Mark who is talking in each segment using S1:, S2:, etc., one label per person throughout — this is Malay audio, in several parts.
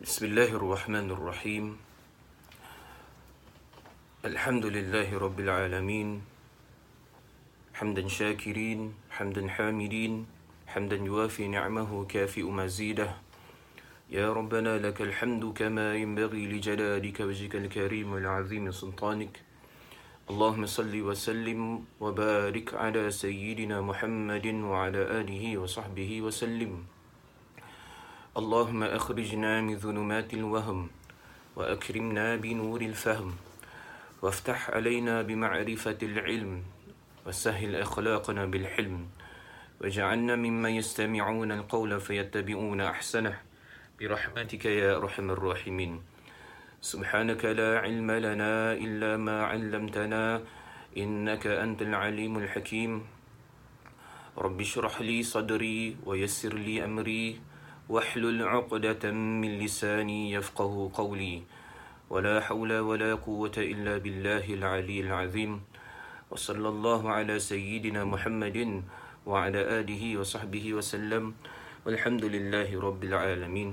S1: بسم الله الرحمن الرحيم. الحمد لله رب العالمين. حمدا شاكرين حمدا حامدين حمدا يوافي نعمه كافئ مزيده. يا ربنا لك الحمد كما ينبغي لجلالك وجهك الكريم والعظيم سلطانك. اللهم صل وسلم وبارك على سيدنا محمد وعلى آله وصحبه وسلم. اللهم أخرجنا من ظلمات الوهم وأكرمنا بنور الفهم وافتح علينا بمعرفة العلم وسهل أخلاقنا بالحلم واجعلنا ممن يستمعون القول فيتبعون أحسنه. برحمتك يا أرحم الراحمين. سبحانك لا علم لنا إلا ما علمتنا إنك أنت العليم الحكيم. رب اشرح لي صدري ويسر لي أمري. واحلل عقدة من لساني يفقه قولي. ولا حول ولا قوة إلا بالله العلي العظيم. وصلى الله على سيدنا محمد وعلى آله وصحبه وسلم. والحمد لله رب العالمين.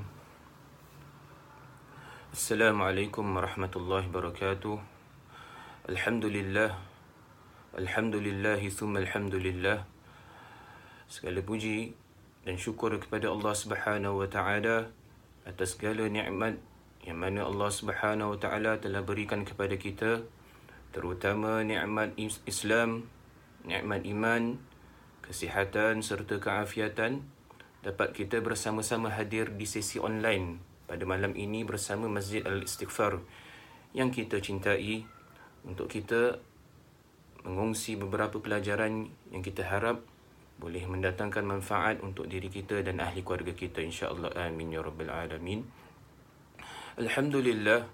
S1: السلام عليكم ورحمة الله وبركاته. الحمد لله. الحمد لله ثم الحمد لله. Segala puji dan syukur kepada Allah Subhanahu wa taala atas segala nikmat yang mana Allah Subhanahu wa taala telah berikan kepada kita terutama nikmat Islam, nikmat iman, kesihatan serta keafiatan dapat kita bersama-sama hadir di sesi online pada malam ini bersama Masjid Al-Istighfar yang kita cintai untuk kita mengongsi beberapa pelajaran yang kita harap boleh mendatangkan manfaat untuk diri kita dan ahli keluarga kita insya-Allah. Amin ya rabbal alamin. Alhamdulillah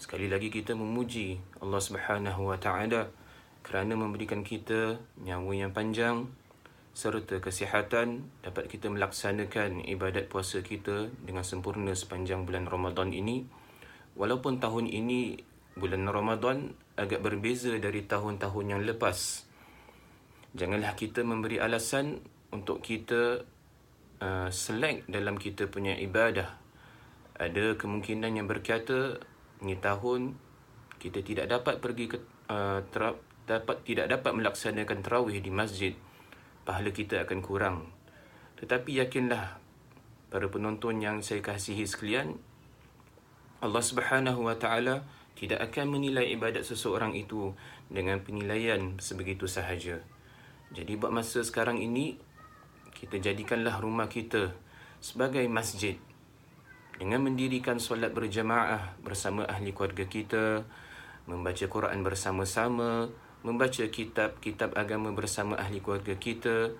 S1: sekali lagi kita memuji Allah Subhanahu wa taala kerana memberikan kita nyawa yang panjang serta kesihatan dapat kita melaksanakan ibadat puasa kita dengan sempurna sepanjang bulan Ramadan ini. Walaupun tahun ini bulan Ramadan agak berbeza dari tahun-tahun yang lepas janganlah kita memberi alasan untuk kita uh, select dalam kita punya ibadah. Ada kemungkinan yang berkata ini tahun kita tidak dapat pergi ke uh, terap, dapat tidak dapat melaksanakan tarawih di masjid. Pahala kita akan kurang. Tetapi yakinlah para penonton yang saya kasihi sekalian, Allah Subhanahu wa taala tidak akan menilai ibadat seseorang itu dengan penilaian sebegitu sahaja. Jadi buat masa sekarang ini kita jadikanlah rumah kita sebagai masjid dengan mendirikan solat berjamaah bersama ahli keluarga kita, membaca Quran bersama-sama, membaca kitab-kitab agama bersama ahli keluarga kita.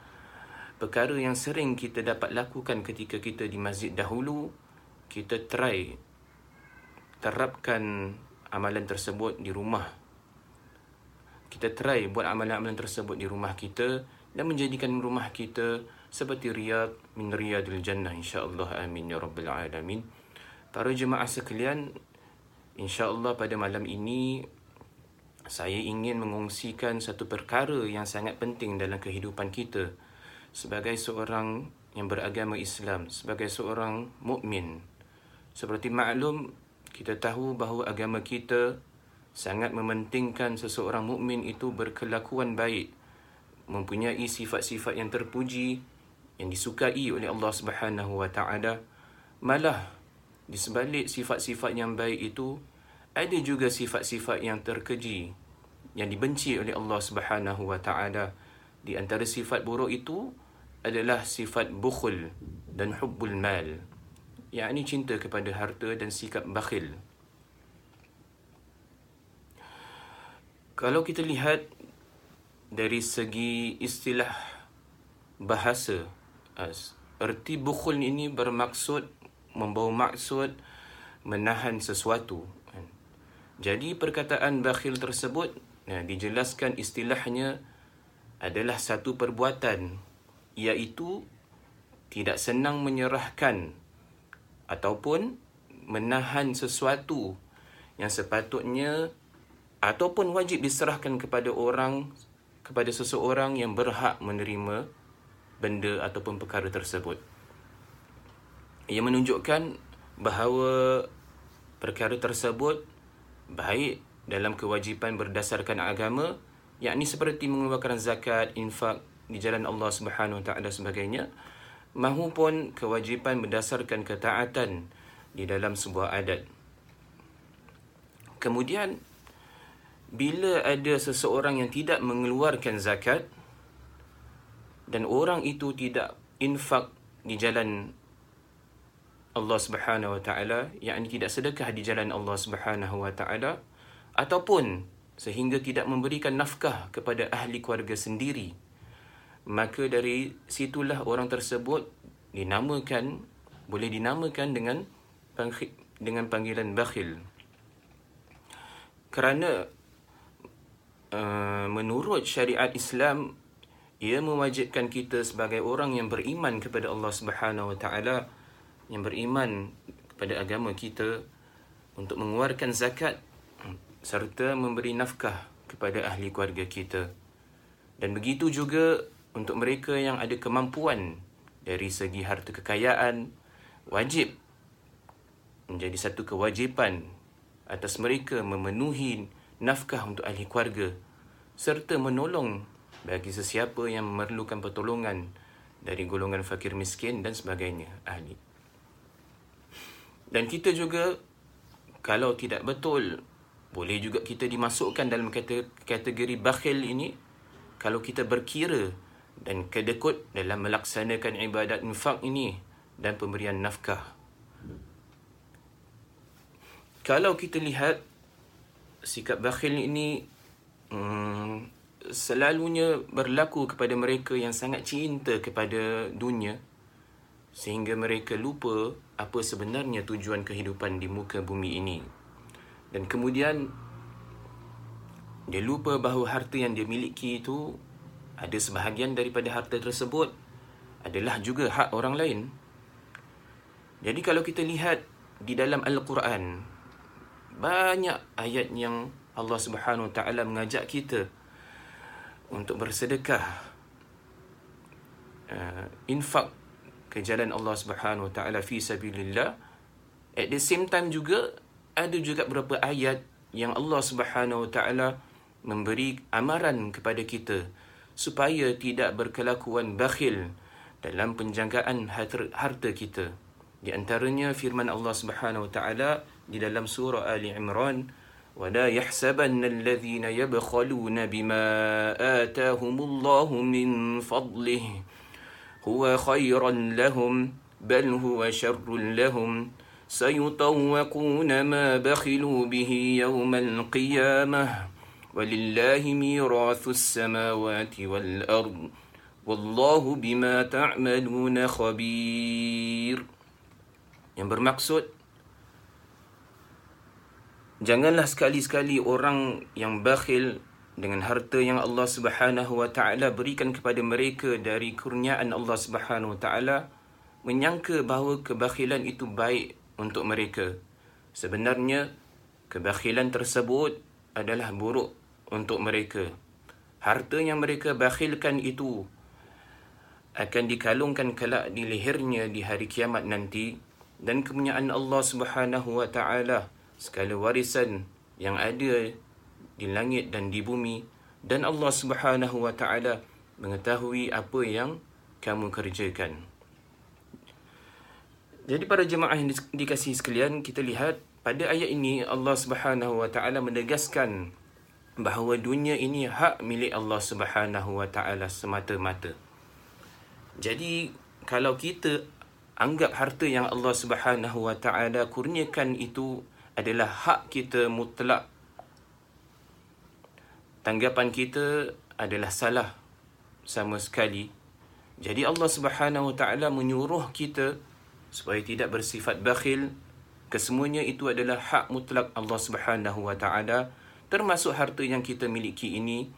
S1: Perkara yang sering kita dapat lakukan ketika kita di masjid dahulu, kita try terapkan amalan tersebut di rumah kita try buat amalan-amalan tersebut di rumah kita dan menjadikan rumah kita seperti riyad min riyadil jannah insyaallah. Amin ya rabbal alamin. Para jemaah sekalian insyaallah pada malam ini saya ingin mengongsikan satu perkara yang sangat penting dalam kehidupan kita. Sebagai seorang yang beragama Islam sebagai seorang mukmin seperti maklum kita tahu bahawa agama kita sangat mementingkan seseorang mukmin itu berkelakuan baik, mempunyai sifat-sifat yang terpuji yang disukai oleh Allah Subhanahu wa taala. Malah di sebalik sifat-sifat yang baik itu ada juga sifat-sifat yang terkeji yang dibenci oleh Allah Subhanahu wa taala. Di antara sifat buruk itu adalah sifat bukhul dan hubbul mal. yakni cinta kepada harta dan sikap bakhil. Kalau kita lihat dari segi istilah bahasa, erti bukhul ini bermaksud membawa maksud menahan sesuatu. Jadi perkataan bakhil tersebut dijelaskan istilahnya adalah satu perbuatan iaitu tidak senang menyerahkan ataupun menahan sesuatu yang sepatutnya ataupun wajib diserahkan kepada orang kepada seseorang yang berhak menerima benda ataupun perkara tersebut. Ia menunjukkan bahawa perkara tersebut baik dalam kewajipan berdasarkan agama yakni seperti mengeluarkan zakat, infak di jalan Allah Subhanahu Wa Taala sebagainya mahupun kewajipan berdasarkan ketaatan di dalam sebuah adat. Kemudian bila ada seseorang yang tidak mengeluarkan zakat dan orang itu tidak infak di jalan Allah Subhanahu wa taala yakni tidak sedekah di jalan Allah Subhanahu wa taala ataupun sehingga tidak memberikan nafkah kepada ahli keluarga sendiri maka dari situlah orang tersebut dinamakan boleh dinamakan dengan dengan panggilan bakhil. Kerana uh, menurut syariat Islam ia mewajibkan kita sebagai orang yang beriman kepada Allah Subhanahu wa taala yang beriman kepada agama kita untuk mengeluarkan zakat serta memberi nafkah kepada ahli keluarga kita. Dan begitu juga untuk mereka yang ada kemampuan dari segi harta kekayaan, wajib menjadi satu kewajipan atas mereka memenuhi nafkah untuk ahli keluarga serta menolong bagi sesiapa yang memerlukan pertolongan dari golongan fakir miskin dan sebagainya ahli dan kita juga kalau tidak betul boleh juga kita dimasukkan dalam kategori bakhil ini kalau kita berkira dan kedekut dalam melaksanakan ibadat infak ini dan pemberian nafkah. Kalau kita lihat sikap bakhil ini hmm, selalunya berlaku kepada mereka yang sangat cinta kepada dunia sehingga mereka lupa apa sebenarnya tujuan kehidupan di muka bumi ini. Dan kemudian dia lupa bahawa harta yang dia miliki itu ada sebahagian daripada harta tersebut adalah juga hak orang lain. Jadi kalau kita lihat di dalam Al-Quran banyak ayat yang Allah Subhanahu Wa Taala mengajak kita untuk bersedekah uh, infak ke jalan Allah Subhanahu Wa Taala fi sabilillah. At the same time juga ada juga beberapa ayat yang Allah Subhanahu Wa Taala memberi amaran kepada kita supaya tidak berkelakuan bakhil dalam penjagaan harta kita. Di antaranya firman Allah Subhanahu Wa Taala di dalam surah Ali Imran ولا يحسبن الذين يبخلون بما آتاهم الله من فضله هو خيرا لهم بل هو شر لهم سيطوقون ما بخلوا به يوم القيامة ولله ميراث السماوات والأرض والله بما تعملون خبير yang bermaksud janganlah sekali-sekali orang yang bakhil dengan harta yang Allah Subhanahu wa taala berikan kepada mereka dari kurniaan Allah Subhanahu wa taala menyangka bahawa kebakhilan itu baik untuk mereka. Sebenarnya kebakhilan tersebut adalah buruk untuk mereka. Harta yang mereka bakhilkan itu akan dikalungkan kelak di lehernya di hari kiamat nanti dan kemunyaan Allah Subhanahu wa taala segala warisan yang ada di langit dan di bumi dan Allah Subhanahu wa taala mengetahui apa yang kamu kerjakan. Jadi para jemaah yang dikasihi sekalian, kita lihat pada ayat ini Allah Subhanahu wa taala menegaskan bahawa dunia ini hak milik Allah Subhanahu wa taala semata-mata. Jadi kalau kita anggap harta yang Allah Subhanahu wa taala kurniakan itu adalah hak kita mutlak tanggapan kita adalah salah sama sekali. Jadi Allah Subhanahu Wa Taala menyuruh kita supaya tidak bersifat bakhil. Kesemuanya itu adalah hak mutlak Allah Subhanahu Wa Taala termasuk harta yang kita miliki ini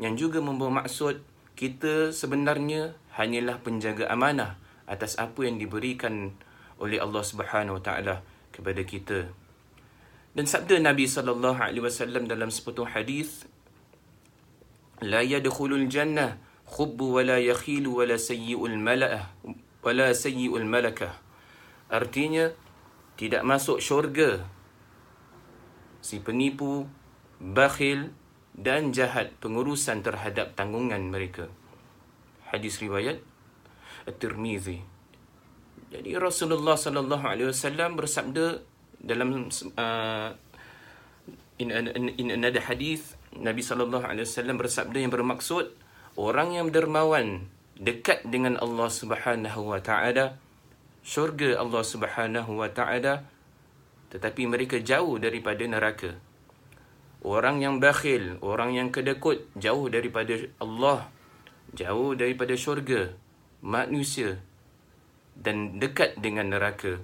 S1: yang juga membawa maksud kita sebenarnya hanyalah penjaga amanah atas apa yang diberikan oleh Allah Subhanahu Wa Taala kepada kita. Dan sabda Nabi sallallahu alaihi wasallam dalam sepotong hadis la yadkhulul jannah khubbu wa la yakhilu wa la sayyi'ul mala'ah wa la sayyi'ul malakah. Artinya tidak masuk syurga si penipu, bakhil dan jahat pengurusan terhadap tanggungan mereka. Hadis riwayat At-Tirmizi. Jadi Rasulullah sallallahu alaihi wasallam bersabda dalam uh, in, in, in another hadis Nabi sallallahu alaihi wasallam bersabda yang bermaksud orang yang dermawan dekat dengan Allah Subhanahu wa taala syurga Allah Subhanahu wa taala tetapi mereka jauh daripada neraka. Orang yang bakhil orang yang kedekut jauh daripada Allah jauh daripada syurga manusia dan dekat dengan neraka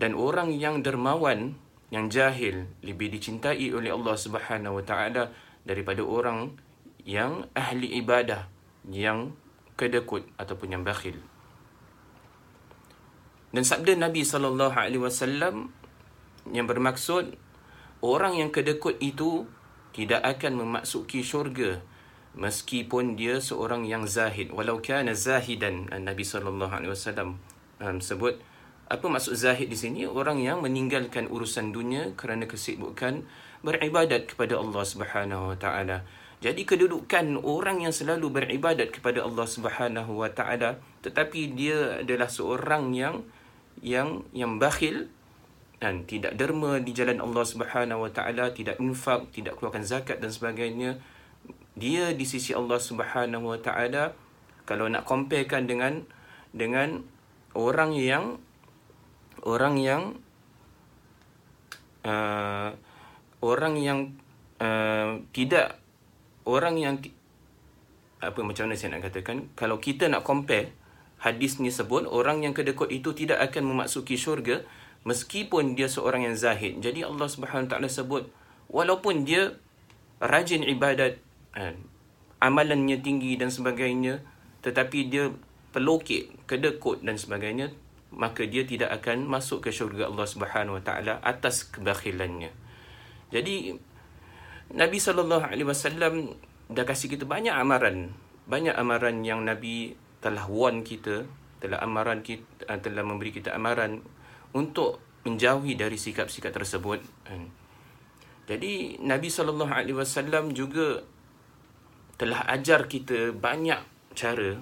S1: dan orang yang dermawan yang jahil lebih dicintai oleh Allah Subhanahu wa taala daripada orang yang ahli ibadah yang kedekut ataupun yang bakhil. Dan sabda Nabi sallallahu alaihi wasallam yang bermaksud orang yang kedekut itu tidak akan memasuki syurga meskipun dia seorang yang zahid. Walau kana zahidan Nabi sallallahu alaihi wasallam um, sebut apa maksud zahid di sini? Orang yang meninggalkan urusan dunia kerana kesibukan beribadat kepada Allah Subhanahu wa taala. Jadi kedudukan orang yang selalu beribadat kepada Allah Subhanahu wa taala tetapi dia adalah seorang yang yang yang bakhil dan tidak derma di jalan Allah Subhanahu wa taala tidak infak tidak keluarkan zakat dan sebagainya. Dia di sisi Allah Subhanahu Wa Taala. Kalau nak comparekan dengan dengan orang yang orang yang uh, orang yang uh, tidak orang yang apa macam mana saya nak katakan kalau kita nak compare hadis ni sebut orang yang kedekut itu tidak akan memasuki syurga meskipun dia seorang yang zahid jadi Allah Subhanahu taala sebut walaupun dia rajin ibadat kan? amalannya tinggi dan sebagainya tetapi dia pelokit kedekut dan sebagainya maka dia tidak akan masuk ke syurga Allah Subhanahu Wa Taala atas kebakhilannya. Jadi Nabi sallallahu alaihi wasallam dah kasih kita banyak amaran. Banyak amaran yang Nabi telah warn kita telah amaran kita eh, telah memberi kita amaran untuk menjauhi dari sikap-sikap tersebut. Kan? jadi Nabi sallallahu alaihi wasallam juga telah ajar kita banyak cara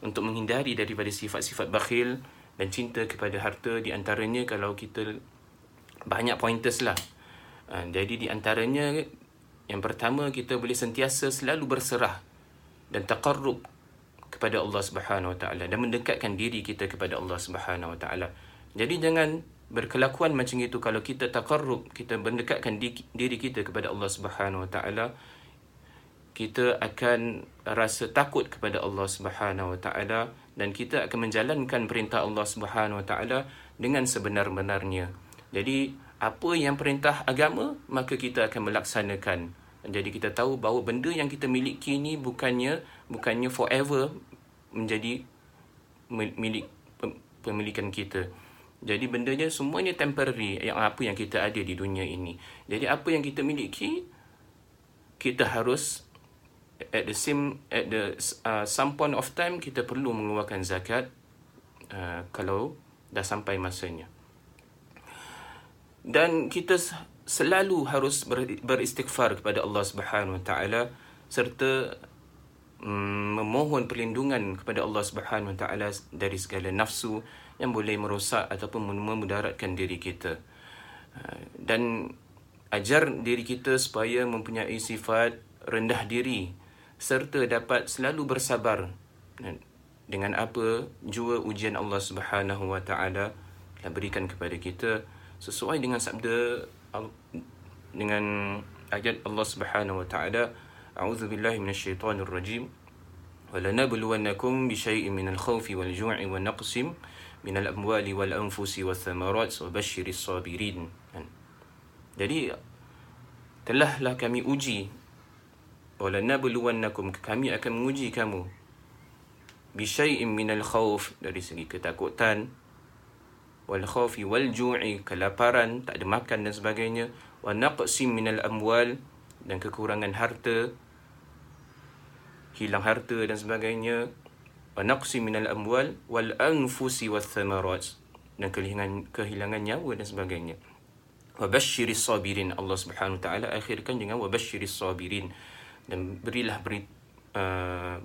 S1: untuk menghindari daripada sifat-sifat bakhil dan cinta kepada harta di antaranya kalau kita banyak pointers lah. Ha, jadi di antaranya yang pertama kita boleh sentiasa selalu berserah dan taqarrub kepada Allah Subhanahu Wa Taala dan mendekatkan diri kita kepada Allah Subhanahu Wa Taala. Jadi jangan berkelakuan macam itu kalau kita taqarrub kita mendekatkan diri kita kepada Allah Subhanahu Wa Taala kita akan rasa takut kepada Allah Subhanahu Wa Taala dan kita akan menjalankan perintah Allah Subhanahu Wa Taala dengan sebenar-benarnya. Jadi apa yang perintah agama maka kita akan melaksanakan. Jadi kita tahu bahawa benda yang kita miliki ini bukannya bukannya forever menjadi milik pemilikan kita. Jadi bendanya semuanya temporary yang apa yang kita ada di dunia ini. Jadi apa yang kita miliki kita harus at the same at the uh, some point of time kita perlu mengeluarkan zakat uh, kalau dah sampai masanya. Dan kita selalu harus ber, beristighfar kepada Allah Subhanahu Wa Taala serta um, memohon perlindungan kepada Allah Subhanahu Wa Taala dari segala nafsu yang boleh merosak ataupun memudaratkan diri kita. Uh, dan ajar diri kita supaya mempunyai sifat rendah diri serta dapat selalu bersabar dengan apa jua ujian Allah Subhanahu wa taala telah berikan kepada kita sesuai dengan sabda dengan ayat Allah Subhanahu wa taala a'udzu billahi minasyaitonir rajim. Ju'i wa naqsim minal amwali wal anfusi wath thamarat wa basyiris sabirin. Jadi telahlah kami uji wala nabluwannakum kami akan menguji kamu. Bisyai'in minal khawf dari segi ketakutan. Wal khawfi wal ju'i kelaparan tak ada makan dan sebagainya. Wa naqsim minal amwal dan kekurangan harta. Hilang harta dan sebagainya. Wa naqsi minal amwal wal anfusi wath thamarat dan kehilangan kehilangan nyawa dan sebagainya. Wa basyiris sabirin Allah Subhanahu taala akhirkan dengan wa basyiris sabirin dan berilah beri, uh,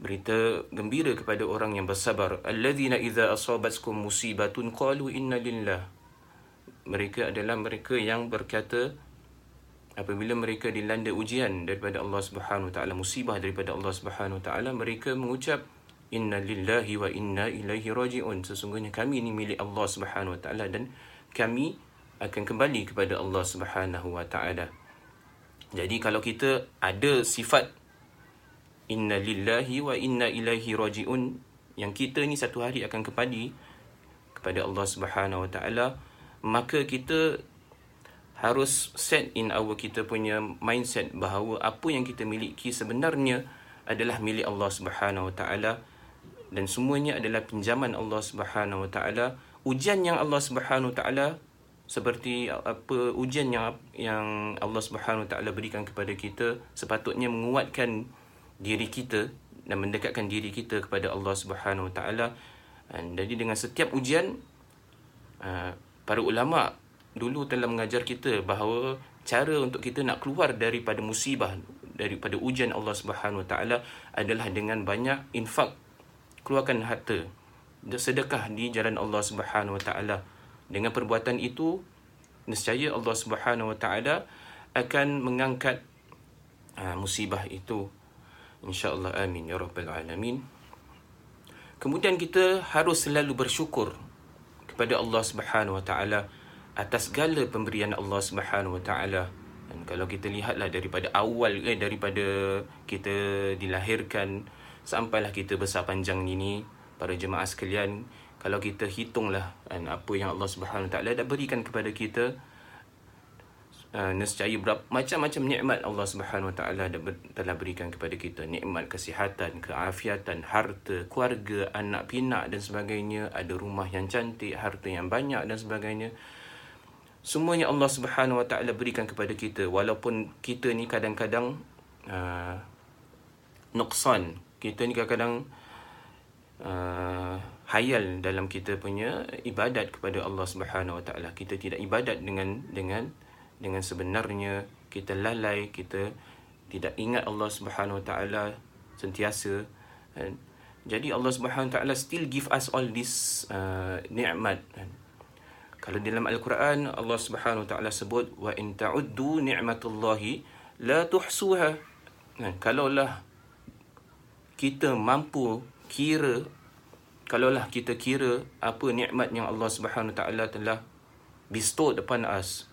S1: berita gembira kepada orang yang bersabar. Alladzina idza asabatkum musibatun qalu inna lillah. Mereka adalah mereka yang berkata apabila mereka dilanda ujian daripada Allah Subhanahu wa taala musibah daripada Allah Subhanahu wa taala mereka mengucap inna lillahi wa inna ilaihi rajiun. Sesungguhnya kami ini milik Allah Subhanahu wa taala dan kami akan kembali kepada Allah Subhanahu wa taala jadi kalau kita ada sifat inna lillahi wa inna ilaihi rajiun yang kita ni satu hari akan kembali kepada Allah Subhanahu wa taala maka kita harus set in our kita punya mindset bahawa apa yang kita miliki sebenarnya adalah milik Allah Subhanahu Wa Taala dan semuanya adalah pinjaman Allah Subhanahu Wa Taala ujian yang Allah Subhanahu Wa Taala seperti apa ujian yang yang Allah Subhanahu Taala berikan kepada kita sepatutnya menguatkan diri kita dan mendekatkan diri kita kepada Allah Subhanahu Taala. Dan jadi dengan setiap ujian uh, para ulama dulu telah mengajar kita bahawa cara untuk kita nak keluar daripada musibah daripada ujian Allah Subhanahu Taala adalah dengan banyak infak keluarkan harta sedekah di jalan Allah Subhanahu Wa Taala dengan perbuatan itu nescaya Allah Subhanahu Wa Taala akan mengangkat uh, musibah itu insyaallah amin ya rabbal alamin kemudian kita harus selalu bersyukur kepada Allah Subhanahu Wa Taala atas segala pemberian Allah Subhanahu Wa Taala. Dan kalau kita lihatlah daripada awal eh daripada kita dilahirkan sampailah kita besar panjang ini para jemaah sekalian kalau kita hitunglah kan, apa yang Allah Subhanahu Taala dah berikan kepada kita uh, nescaya berapa macam-macam nikmat Allah Subhanahu Taala telah berikan kepada kita. Nikmat kesihatan keafiatan harta keluarga anak pinak dan sebagainya. Ada rumah yang cantik harta yang banyak dan sebagainya. Semuanya Allah Subhanahu Wa Taala berikan kepada kita. Walaupun kita ni kadang-kadang uh, nuksan. Kita ni kadang-kadang uh, hayal dalam kita punya ibadat kepada Allah Subhanahu Wa Taala kita tidak ibadat dengan dengan dengan sebenarnya kita lalai kita tidak ingat Allah Subhanahu Wa Taala sentiasa jadi Allah Subhanahu Wa Taala still give us all this uh, nikmat? Kalau dalam Al-Quran Allah Subhanahu taala sebut wa in ta'uddu ni'matallahi la tuhsuha. Kalaulah kita mampu kira kalaulah kita kira apa nikmat yang Allah Subhanahu taala telah bestow depan us.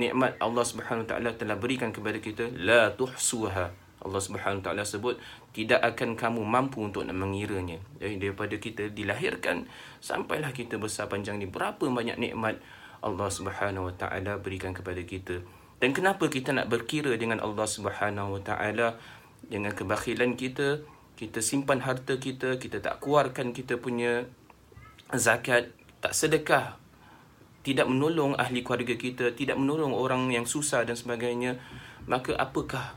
S1: Nikmat Allah Subhanahu taala telah berikan kepada kita la tuhsuha. Allah Subhanahu taala sebut tidak akan kamu mampu untuk mengiranya. Jadi daripada kita dilahirkan sampailah kita besar panjang ni berapa banyak nikmat Allah Subhanahu wa taala berikan kepada kita. Dan kenapa kita nak berkira dengan Allah Subhanahu wa taala dengan kebakhilan kita, kita simpan harta kita, kita tak keluarkan kita punya zakat, tak sedekah, tidak menolong ahli keluarga kita, tidak menolong orang yang susah dan sebagainya, maka apakah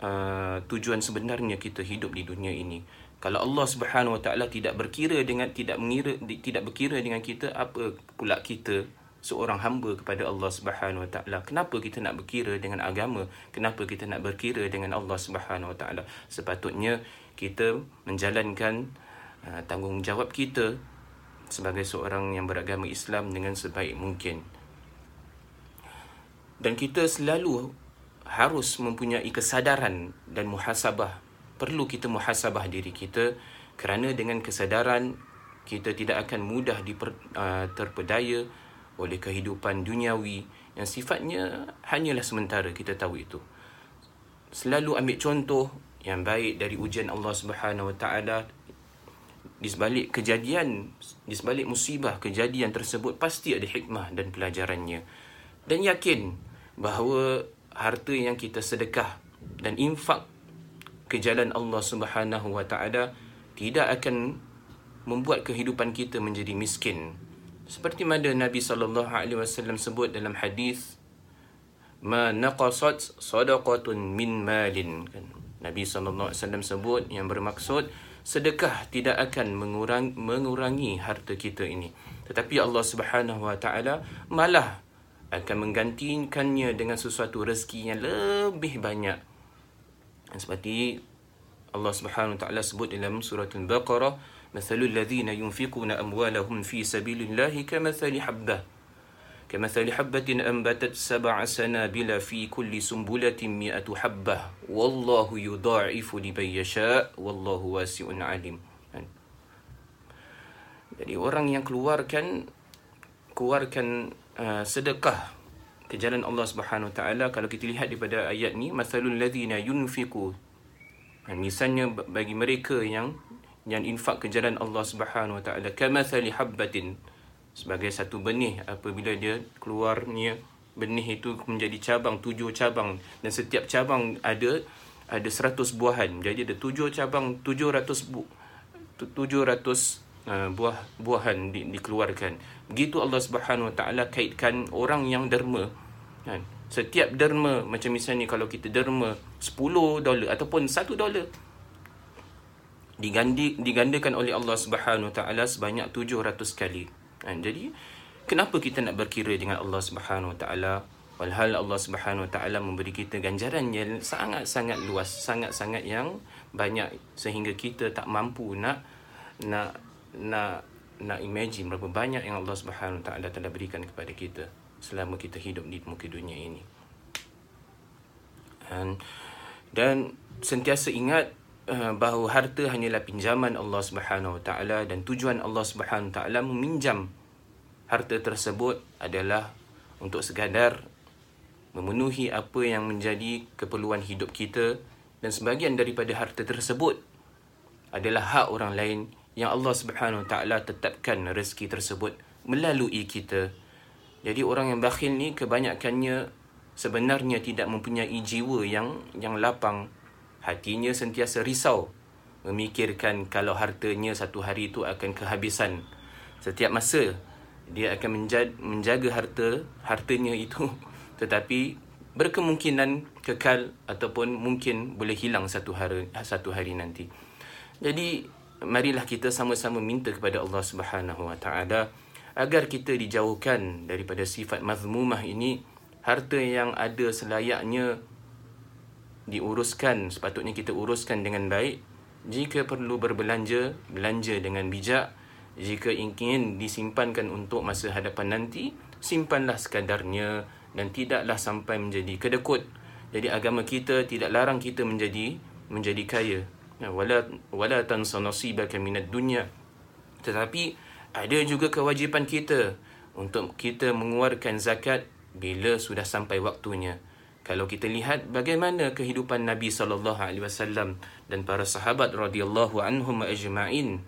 S1: Uh, tujuan sebenarnya kita hidup di dunia ini. Kalau Allah Subhanahu Wa Taala tidak berkira dengan tidak mengira tidak berkira dengan kita apa pula kita seorang hamba kepada Allah Subhanahu Wa Taala. Kenapa kita nak berkira dengan agama? Kenapa kita nak berkira dengan Allah Subhanahu Wa Taala? Sepatutnya kita menjalankan uh, tanggungjawab kita sebagai seorang yang beragama Islam dengan sebaik mungkin. Dan kita selalu harus mempunyai kesadaran dan muhasabah. Perlu kita muhasabah diri kita kerana dengan kesadaran kita tidak akan mudah diper, uh, terpedaya oleh kehidupan duniawi yang sifatnya hanyalah sementara kita tahu itu. Selalu ambil contoh yang baik dari ujian Allah Subhanahu Wa Taala di sebalik kejadian, di sebalik musibah kejadian tersebut pasti ada hikmah dan pelajarannya. Dan yakin bahawa harta yang kita sedekah dan infak ke jalan Allah Subhanahu wa taala tidak akan membuat kehidupan kita menjadi miskin. Seperti mana Nabi sallallahu alaihi wasallam sebut dalam hadis ma naqasat sadaqatun min malin kan Nabi SAW sebut yang bermaksud sedekah tidak akan mengurang, mengurangi harta kita ini. Tetapi Allah Subhanahu Wa Taala malah akan menggantikannya dengan sesuatu rezeki yang lebih banyak. Seperti Allah Subhanahu Wa Taala sebut dalam surah Al-Baqarah, "Mathalul ladzina yunfiquna amwalahum fi sabilillah kamathali habbah" كمثل حبة أنبتت سبع سنابل في كل سنبلة مئة حبة والله يضاعف لمن يشاء والله واسع عليم jadi orang yang keluarkan keluarkan uh, sedekah ke jalan Allah Subhanahu Wa Taala kalau kita lihat daripada ayat ni masalul ladzina yunfiqu misalnya bagi mereka yang yang infak ke jalan Allah Subhanahu Wa Taala. Kamathali habbatin. Sebagai satu benih apabila dia keluarnya benih itu menjadi cabang tujuh cabang. Dan setiap cabang ada ada seratus buahan. Jadi ada tujuh cabang tujuh ratus bu, tujuh ratus uh, buah buahan di, dikeluarkan. Begitu Allah Subhanahu Wa Taala kaitkan orang yang derma kan? Setiap derma macam misalnya kalau kita derma 10 dolar ataupun 1 dolar digandi digandakan oleh Allah Subhanahu Wa Taala sebanyak 700 kali Kan? Jadi kenapa kita nak berkira dengan Allah Subhanahu Wa Taala? Walhal Allah Subhanahu Wa Taala memberi kita ganjaran yang sangat-sangat luas, sangat-sangat yang banyak sehingga kita tak mampu nak nak nak nak imagine berapa banyak yang Allah Subhanahu Wa Taala telah berikan kepada kita selama kita hidup di muka dunia ini. Dan dan sentiasa ingat bahawa harta hanyalah pinjaman Allah Subhanahu Wa Taala dan tujuan Allah Subhanahu Wa Taala meminjam harta tersebut adalah untuk sekadar memenuhi apa yang menjadi keperluan hidup kita dan sebahagian daripada harta tersebut adalah hak orang lain yang Allah Subhanahu Wa Taala tetapkan rezeki tersebut melalui kita. Jadi orang yang bakhil ni kebanyakannya sebenarnya tidak mempunyai jiwa yang yang lapang hatinya sentiasa risau memikirkan kalau hartanya satu hari itu akan kehabisan. Setiap masa dia akan menjaga, harta hartanya itu tetapi berkemungkinan kekal ataupun mungkin boleh hilang satu hari satu hari nanti. Jadi marilah kita sama-sama minta kepada Allah Subhanahu Wa Taala agar kita dijauhkan daripada sifat mazmumah ini harta yang ada selayaknya diuruskan sepatutnya kita uruskan dengan baik. Jika perlu berbelanja belanja dengan bijak. Jika ingin disimpankan untuk masa hadapan nanti simpanlah sekadarnya dan tidaklah sampai menjadi kedekut. Jadi agama kita tidak larang kita menjadi menjadi kaya. Ya, wala wala tansa nasibaka minad dunya. Tetapi ada juga kewajipan kita untuk kita mengeluarkan zakat bila sudah sampai waktunya kalau kita lihat bagaimana kehidupan Nabi sallallahu alaihi wasallam dan para sahabat radhiyallahu anhum ajma'in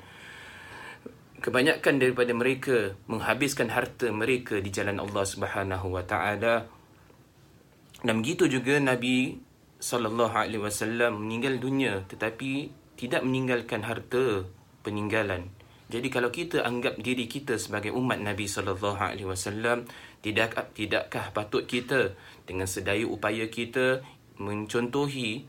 S1: kebanyakan daripada mereka menghabiskan harta mereka di jalan Allah Subhanahu wa taala. Dan begitu juga Nabi sallallahu alaihi wasallam meninggal dunia tetapi tidak meninggalkan harta peninggalan jadi kalau kita anggap diri kita sebagai umat Nabi sallallahu alaihi wasallam tidak tidakkah patut kita dengan sedaya upaya kita mencontohi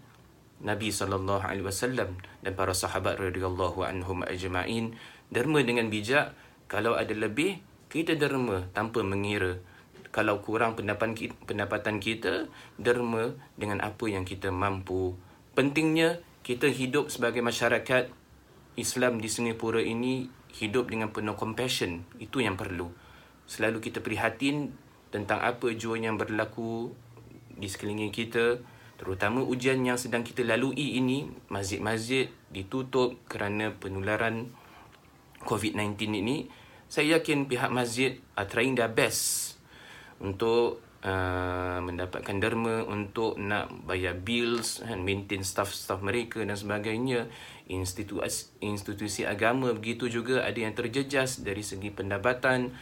S1: Nabi sallallahu alaihi wasallam dan para sahabat radhiyallahu anhum ajma'in? Derma dengan bijak kalau ada lebih kita derma tanpa mengira. Kalau kurang pendapatan kita, derma dengan apa yang kita mampu. Pentingnya kita hidup sebagai masyarakat Islam di Singapura ini hidup dengan penuh compassion. Itu yang perlu. Selalu kita prihatin tentang apa jua yang berlaku di sekeliling kita terutama ujian yang sedang kita lalui ini. Masjid-masjid ditutup kerana penularan COVID-19 ini. Saya yakin pihak masjid are trying their best untuk uh, mendapatkan derma untuk nak bayar bills and maintain staff-staff mereka dan sebagainya institusi institusi agama begitu juga ada yang terjejas dari segi pendapatan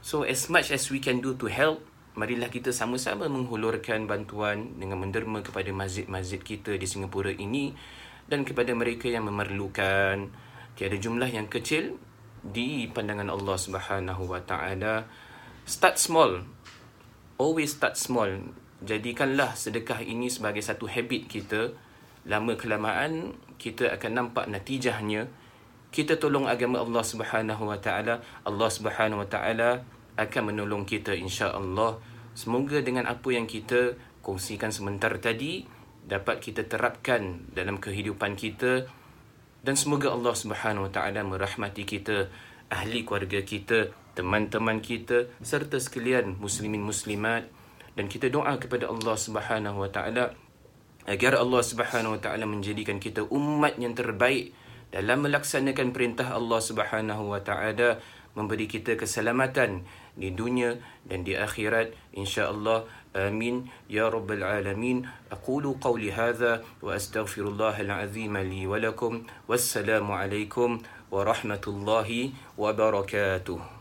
S1: So as much as we can do to help, marilah kita sama-sama menghulurkan bantuan dengan menderma kepada masjid-masjid kita di Singapura ini dan kepada mereka yang memerlukan tiada jumlah yang kecil di pandangan Allah Subhanahu Wa Taala. Start small. Always start small. Jadikanlah sedekah ini sebagai satu habit kita. lama kelamaan kita akan nampak natijahnya. Kita tolong agama Allah Subhanahu wa taala. Allah Subhanahu wa taala akan menolong kita insya-Allah. Semoga dengan apa yang kita kongsikan sebentar tadi dapat kita terapkan dalam kehidupan kita. Dan semoga Allah Subhanahu Wa Taala merahmati kita, ahli keluarga kita, teman-teman kita serta sekalian muslimin muslimat. Dan kita doa kepada Allah Subhanahu wa taala agar Allah Subhanahu wa taala menjadikan kita umat yang terbaik dalam melaksanakan perintah Allah Subhanahu wa taala memberi kita keselamatan di dunia dan di akhirat. Ya rabbal alamin. Aqulu qawli hadha wa astaghfirullahal azim li wa lakum. Wassalamu alaikum wa rahmatullahi wa barakatuh.